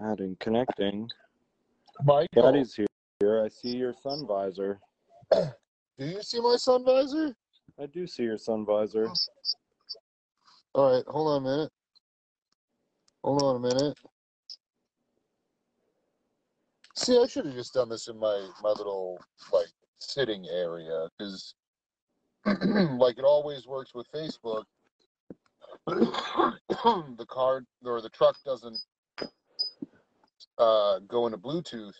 Adding, connecting. Michael, Daddy's here. I see your sun visor. do you see my sun visor? I do see your sun visor. All right, hold on a minute. Hold on a minute. See, I should have just done this in my my little like sitting area because, like, it always works with Facebook. the card or the truck doesn't uh, go into Bluetooth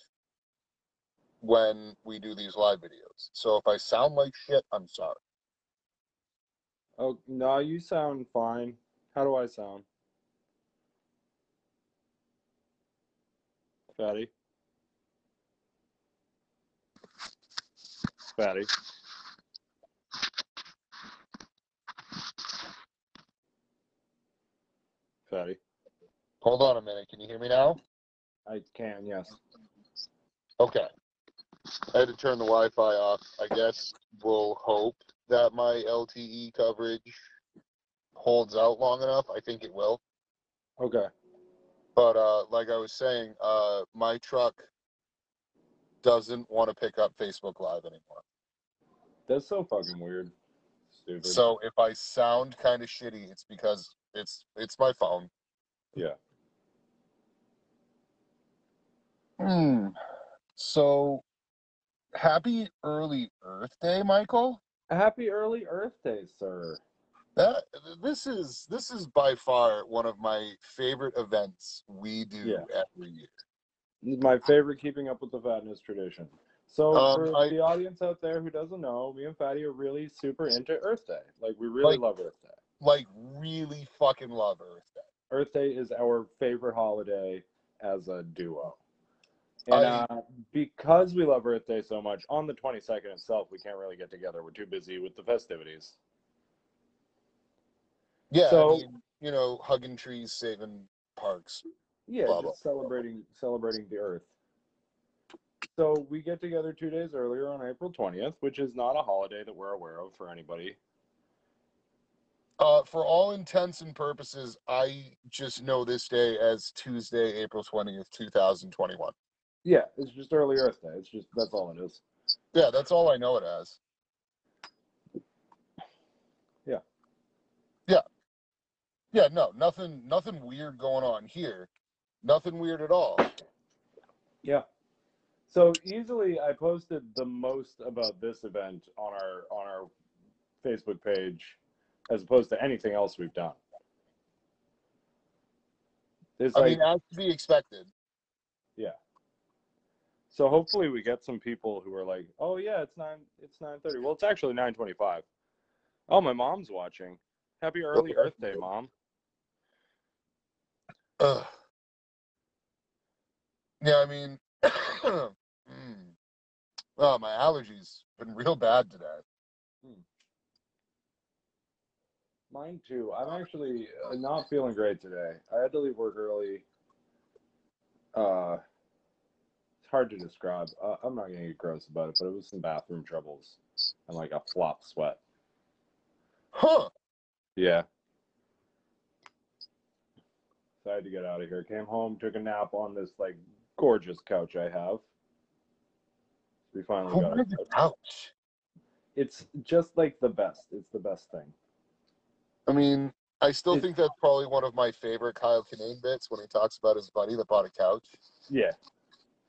when we do these live videos. So if I sound like shit, I'm sorry. Oh no, you sound fine. How do I sound? Fatty. Fatty. Fatty. Hold on a minute. Can you hear me now? I can, yes. Okay. I had to turn the Wi-Fi off. I guess we'll hope that my LTE coverage holds out long enough. I think it will. Okay. But uh, like I was saying, uh, my truck doesn't want to pick up Facebook Live anymore. That's so fucking weird. Stupid. So if I sound kind of shitty, it's because it's it's my phone. yeah. Hmm. So happy early Earth Day, Michael. Happy early Earth Day, sir. That this is this is by far one of my favorite events we do Yeah. every year. My favorite keeping up with the fatness tradition. So Um, for I- the audience out there who doesn't know, me and Fatty are really super into Earth Day. Like we really Like- love Earth Day. Like really fucking love Earth Day. Earth Day is our favorite holiday as a duo. And uh, because we love Earth Day so much, on the 22nd itself, we can't really get together. We're too busy with the festivities. Yeah, So- I mean, you know, hugging trees, saving parks. Yeah, Blah, just blah. celebrating celebrating the Earth. So we get together two days earlier on April 20th, which is not a holiday that we're aware of for anybody. Uh, for all intents and purposes, I just know this day as Tuesday, April twentieth, two thousand twenty-one. Yeah, it's just early Earth Day. It's just that's all it is. Yeah, that's all I know it as. Yeah. Yeah. Yeah, no, nothing nothing weird going on here. Nothing weird at all. Yeah. So easily, I posted the most about this event on our on our Facebook page, as opposed to anything else we've done. It's I like mean, as to be expected. So. Hopefully, we get some people who are like, "Oh yeah, it's nine. It's nine thirty. Well, it's actually nine twenty-five. Oh, my mom's watching. Happy early Earth Day, mom. Ugh. Yeah, I mean, mm. oh, my allergies been real bad today. Mine too. I'm actually uh, not feeling great today. I had to leave work early. Uh, hard to describe. Uh, I'm not gonna get gross about it, but it was some bathroom troubles and like a flop sweat. Huh? Yeah. So I had to get out of here. Came home, took a nap on this like gorgeous couch I have. We finally Who got it. the couch? It's just like the best. It's the best thing. I mean, I still It- think that's probably one of my favorite Kyle Kinane bits when he talks about his buddy that bought a couch. Yeah.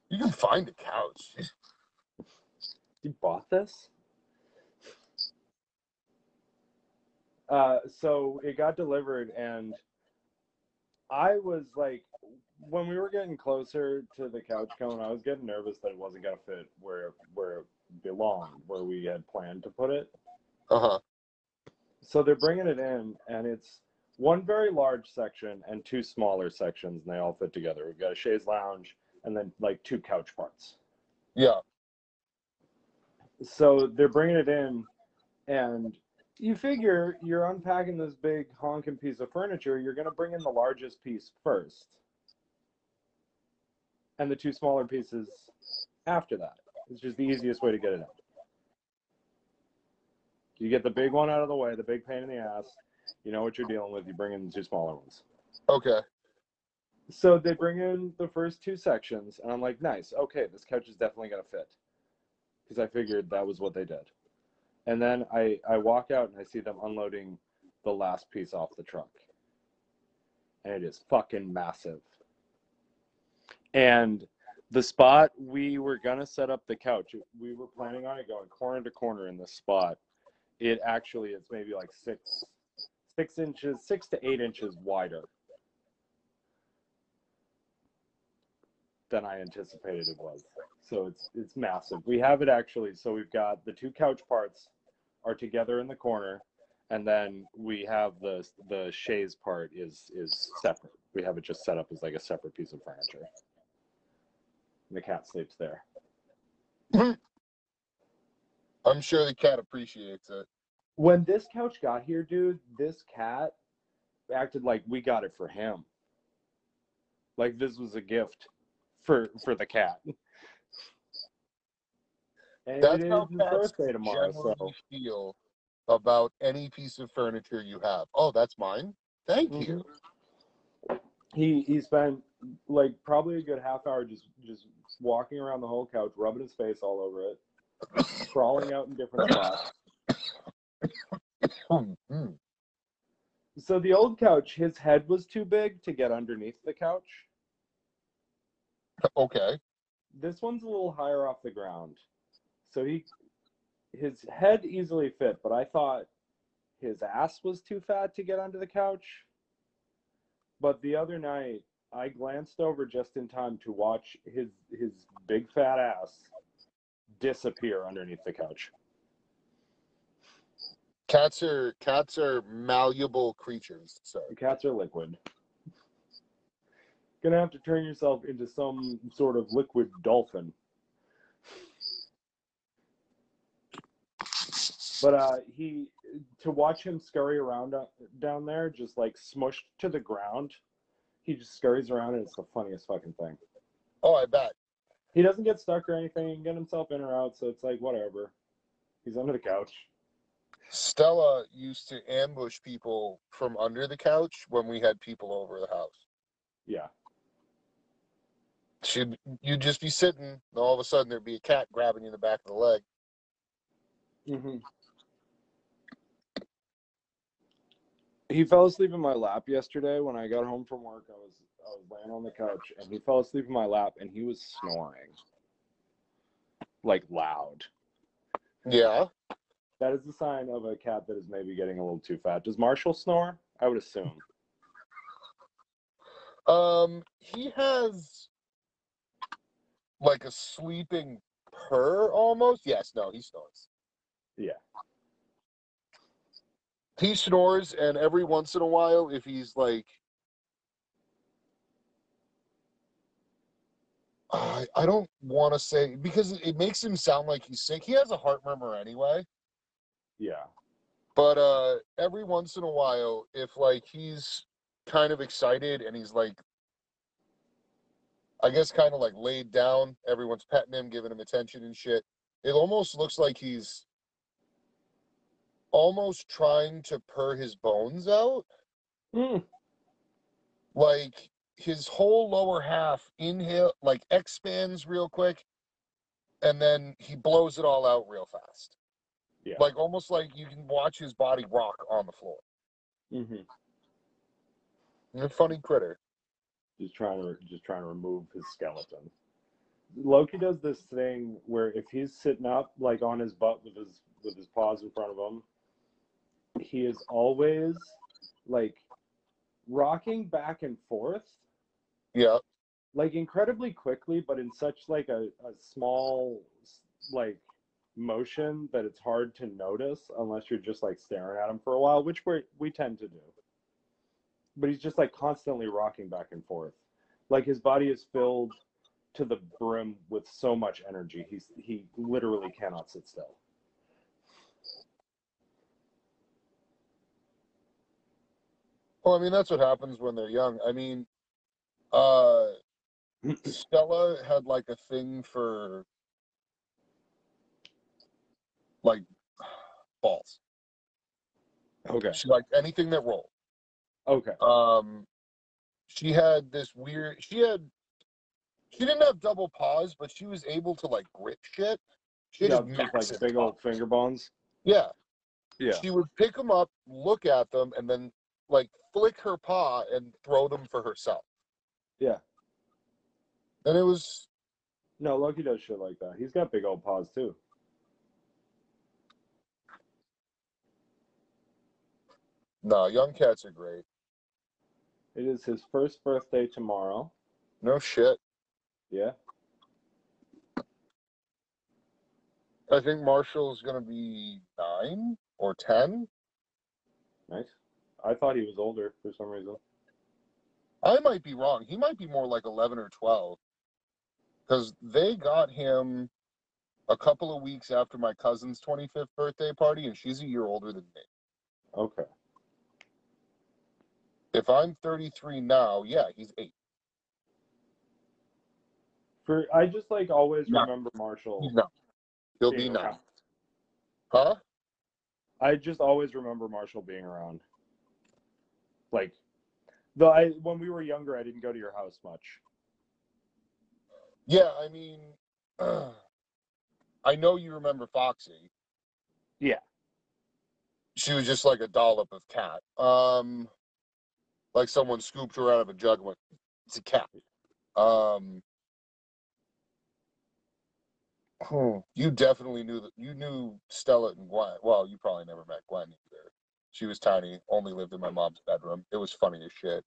You can find a couch. You bought this? Uh, so it got delivered, and I was like, when we were getting closer to the couch coming, I was getting nervous that it wasn't gonna fit where where it belonged, where we had planned to put it. Uh huh. So they're bringing it in, and it's one very large section and two smaller sections, and they all fit together. We've got a chaise lounge, and then like two couch parts. Yeah. so they're bringing it in and you figure you're unpacking this big honking piece of furniture you're going to bring in the largest piece first and the two smaller pieces after that it's just the easiest way to get it out you get the big one out of the way the big pain in the ass you know what you're dealing with you bring in the two smaller ones Okay. So they bring in the first two sections, and I'm like, nice, okay, this couch is definitely gonna fit, because I figured that was what they did. And then I I walk out and I see them unloading the last piece off the truck, and it is fucking massive. And the spot we were gonna set up the couch, we were planning on it going corner to corner in this spot. It actually is maybe like six six inches, six to eight inches wider than I anticipated it was. So it's it's massive. We have it actually. So we've got the two couch parts are together in the corner, and then we have the the chaise part is is separate. We have it just set up as like a separate piece of furniture. And the cat sleeps there. I'm sure the cat appreciates it. When this couch got here, dude, this cat acted like we got it for him. Like this was a gift for for the cat. And That's how cats tomorrow, generally so feel about any piece of furniture you have. Oh, that's mine. Thank you. he he spent like probably a good half hour just just walking around the whole couch, rubbing his face all over it, crawling out in different spots. Hmm, hmm. So the old couch, his head was too big to get underneath the couch. Okay. This one's a little higher off the ground. So he his head easily fit, but I thought his ass was too fat to get under the couch. But the other night I glanced over just in time to watch his his big fat ass disappear underneath the couch. Cats are cats are malleable creatures. So Cats are liquid. Gonna have to turn yourself into some sort of liquid dolphin. But uh, he to watch him scurry around uh, down there, just like smushed to the ground. He just scurries around, and it's the funniest fucking thing. Oh, I bet. He doesn't get stuck or anything. He can get himself in or out, so it's like whatever. He's under the couch. Stella used to ambush people from under the couch when we had people over the house. Yeah. She'd you'd just be sitting, and all of a sudden there'd be a cat grabbing you in the back of the leg. hmm He fell asleep in my lap yesterday when I got home from work. I was I was laying on the couch and he fell asleep in my lap and he was snoring. Like loud. Yeah. That is the sign of a cat that is maybe getting a little too fat. Does Marshall snore? I would assume. Um, he has like a sleeping purr almost. Yes, no, he snores. Yeah. He snores, and every once in a while, if he's like, I I don't want to say because it makes him sound like he's sick. He has a heart murmur anyway. Yeah. But uh, every once in a while, if like he's kind of excited and he's like, I guess kind of like laid down, everyone's petting him, giving him attention and shit. It almost looks like he's almost trying to purr his bones out. Mm. Like his whole lower half inhale, like expands real quick, and then he blows it all out real fast. Yeah. Like almost like you can watch his body rock on the floor. Mm-hmm. He's a funny critter. Just trying to just trying to remove his skeleton. Loki does this thing where if he's sitting up like on his butt with his with his paws in front of him, he is always like rocking back and forth Yeah. like incredibly quickly but in such like a, a small like motion that it's hard to notice unless you're just like staring at him for a while which we we tend to do but he's just like constantly rocking back and forth like his body is filled to the brim with so much energy he's he literally cannot sit still Well, I mean, that's what happens when they're young. I mean, uh, Stella had like a thing for like balls. okay She liked anything that rolled. Okay Um, she had this weird. She had. She didn't have double paws, but she was able to like grip shit. She had Yeah, just like big old finger bones. Yeah, Yeah. she would pick them up, look at them, and then like flick her paw and throw them for herself. Yeah. And it was No, Loki does shit like that. He's got big old paws too. No, young cats are great. It is his first birthday tomorrow. No shit. Yeah. I think Marshall's gonna be nine or ten. Nice. I thought he was older for some reason. I might be wrong. He might be more like eleven or twelve. Because they got him a couple of weeks after my cousin's twenty fifth birthday party, and she's a year older than me. Okay. If I'm thirty three now, yeah, he's eight. For I just like always No. remember Marshall. Nine. He'll be nine. around. Huh? I just always remember Marshall being around. Like, though I when we were younger, I didn't go to your house much. Yeah, I mean, I know you remember Foxy. Yeah. She was just like a dollop of cat. Um, like someone scooped her out of a jug. and Went, it's a cat. Um, hmm, you definitely knew that. You knew Stella and Gwen. Well, you probably never met Gwen either. She was tiny. Only lived in my mom's bedroom. It was funny as shit.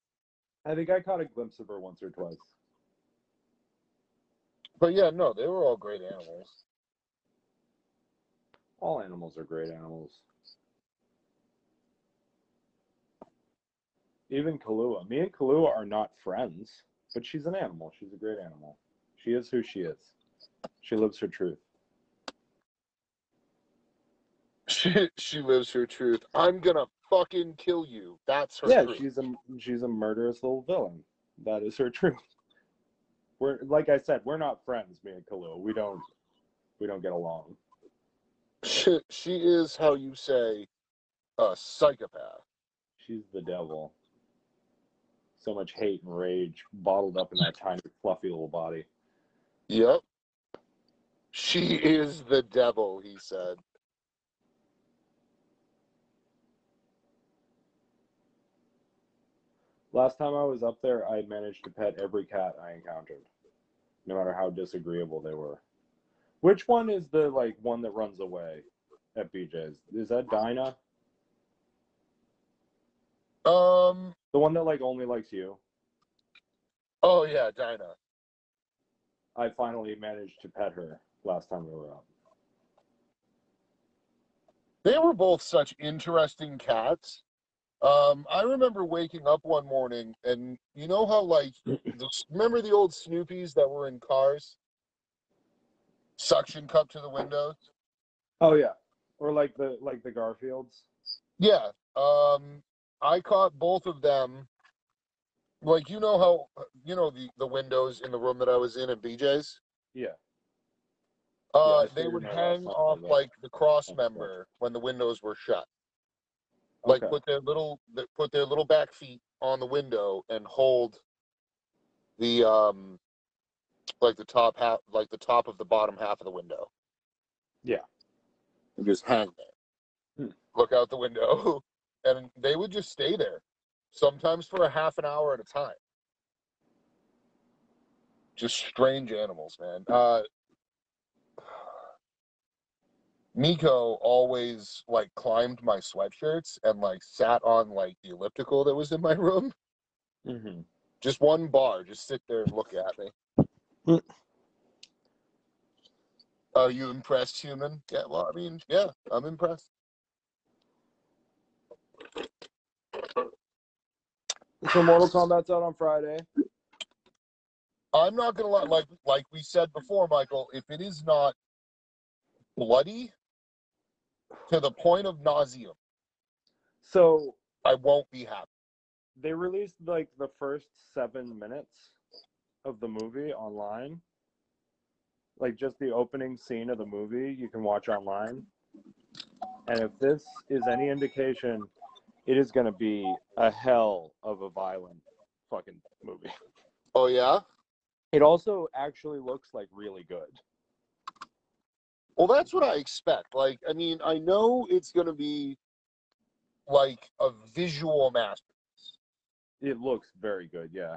I think I caught a glimpse of her once or twice. But yeah, no, they were all great animals. All animals are great animals. Even Kalua. Me and Kalua are not friends, but she's an animal. She's a great animal. She is who she is. She lives her truth. She she lives her truth. I'm gonna fucking kill you. That's her yeah, truth. she's a she's a murderous little villain. That is her truth. We're like I said, we're not friends, me and Kalua. We don't we don't get along. She, she is how you say a psychopath. She's the devil. So much hate and rage bottled up in that tiny, fluffy little body. Yep. She is the devil, he said. Last time I was up there, I managed to pet every cat I encountered, no matter how disagreeable they were. Which one is the like one that runs away at BJ's? Is that Dinah? Um. The one that like only likes you? Oh yeah, Dinah. I finally managed to pet her last time we were up. They were both such interesting cats. Um, I remember waking up one morning and you know how like the, remember the old Snoopies that were in cars? Suction cup to the windows. Oh yeah, or like the like the Garfields. Yeah. Um, I caught both of them. Like you know how you know the the windows in the room that I was in at BJ's. Yeah. Uh, I they would hang off like- like the cross That's member when the windows were shut. Like Okay. put their little put their little back feet on the window and hold the um like the top half like the top of the bottom half of the window. Yeah. And just hang there. Hmm. Look out the window. And they would just stay there. Sometimes for a half an hour at a time. Just strange animals, man. Uh Miko always like climbed my sweatshirts and like sat on like the elliptical that was in my room. Mm-hmm. Just one bar, just sit there and look at me. Hmm. Are you impressed, human? Yeah, well, I mean, yeah, I'm impressed. So Mortal Kombat's out on Friday. I'm not gonna lie, like like we said before, Michael, if it is not bloody to the point of nausea, So I won't be happy. they released like the first seven minutes of the movie online. Like just the opening scene of the movie, you can watch online. And if this is any indication, it is going to be a hell of a violent fucking movie. Oh yeah. It also actually looks like really good. Well, that's what I expect. Like, I mean, I know it's going to be like a visual masterpiece. It looks very good, yeah.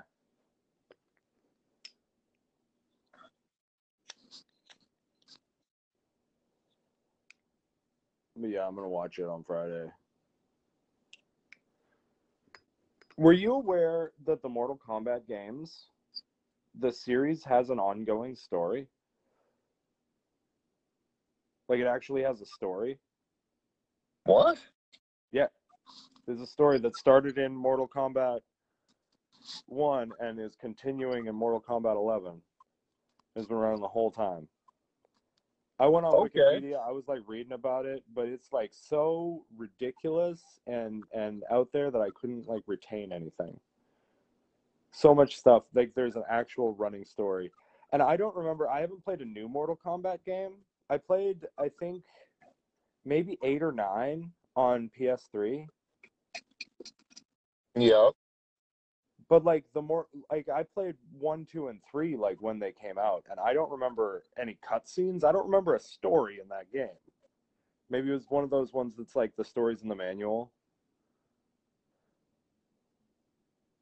But yeah, I'm gonna watch it on Friday. Were you aware that the Mortal Kombat games, the series has an ongoing story? Like it actually has a story. What? Yeah. There's a story that started in Mortal Kombat 1 and is continuing in Mortal Kombat 11. It's been running the whole time. I went on Okay. Wikipedia. I was like reading about it, but it's like so ridiculous and and out there that I couldn't like retain anything. So much stuff. Like there's an actual running story. And I don't remember I haven't played a new Mortal Kombat game. I played I think maybe 8 or 9 on PS3 Yeah. But like the more like I played one, two, and three like when they came out, and I don't remember any cutscenes. I don't remember a story in that game. Maybe it was one of those ones that's like the stories in the manual.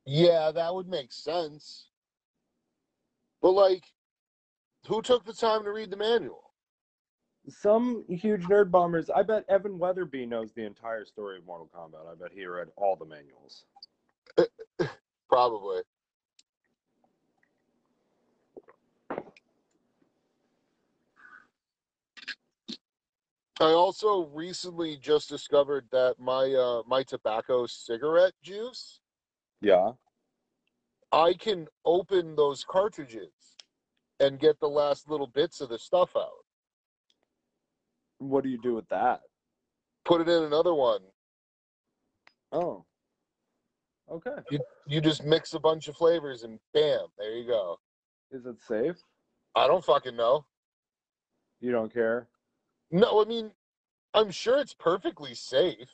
Yeah, that would make sense. But like, who took the time to read the manual? Some huge nerd bombers. I bet Evan Weatherby knows the entire story of Mortal Kombat. I bet he read all the manuals. Probably. I also recently just discovered that my uh, my tobacco cigarette juice, Yeah. I can open those cartridges and get the last little bits of the stuff out. What do you do with that? Put it in another one. Oh. Okay. You you just mix a bunch of flavors and bam, there you go. Is it safe? I don't fucking know. You don't care? No, I mean, I'm sure it's perfectly safe.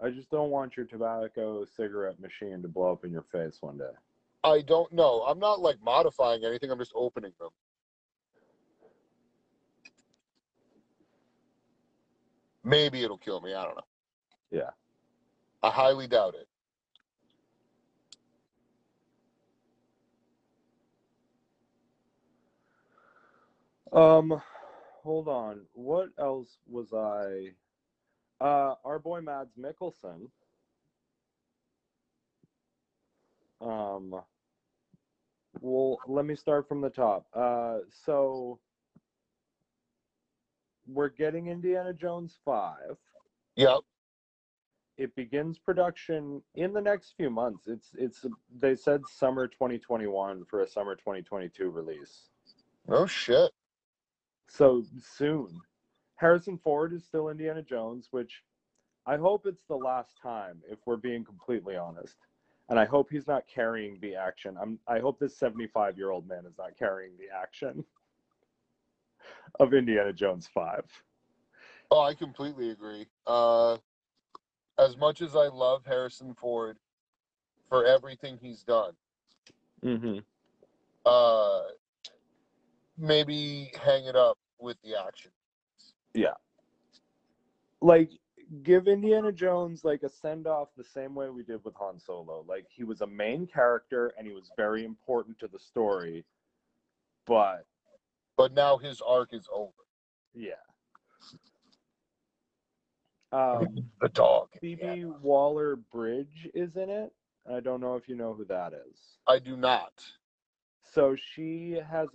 I just don't want your tobacco cigarette machine to blow up in your face one day. I don't know. I'm not like modifying anything. I'm just opening them. Maybe it'll kill me. I don't know. Yeah. I highly doubt it. Um, hold on. What else was I? Uh, our boy Mads Mikkelsen. Um, well, let me start from the top. Uh, so we're getting Indiana Jones five. Yep. It begins production in the next few months. It's it's they said summer 2021 for a summer 2022 release. Oh shit. So soon. Harrison Ford is still Indiana Jones, which I hope it's the last time, if we're being completely honest. And I hope he's not carrying the action. I'm I hope this 75 year old man is not carrying the action of Indiana Jones 5. Oh, I completely agree. Uh, as much as I love Harrison Ford for everything he's done, Mm-hmm. uh, maybe hang it up with the action. Yeah. Like give Indiana Jones like a send off the same way we did with Han Solo. Like he was a main character and he was very important to the story, but But now his arc is over. yeah. Um, The dog. Phoebe Waller Bridge is in it. I don't know if you know who that is. I do not. So she has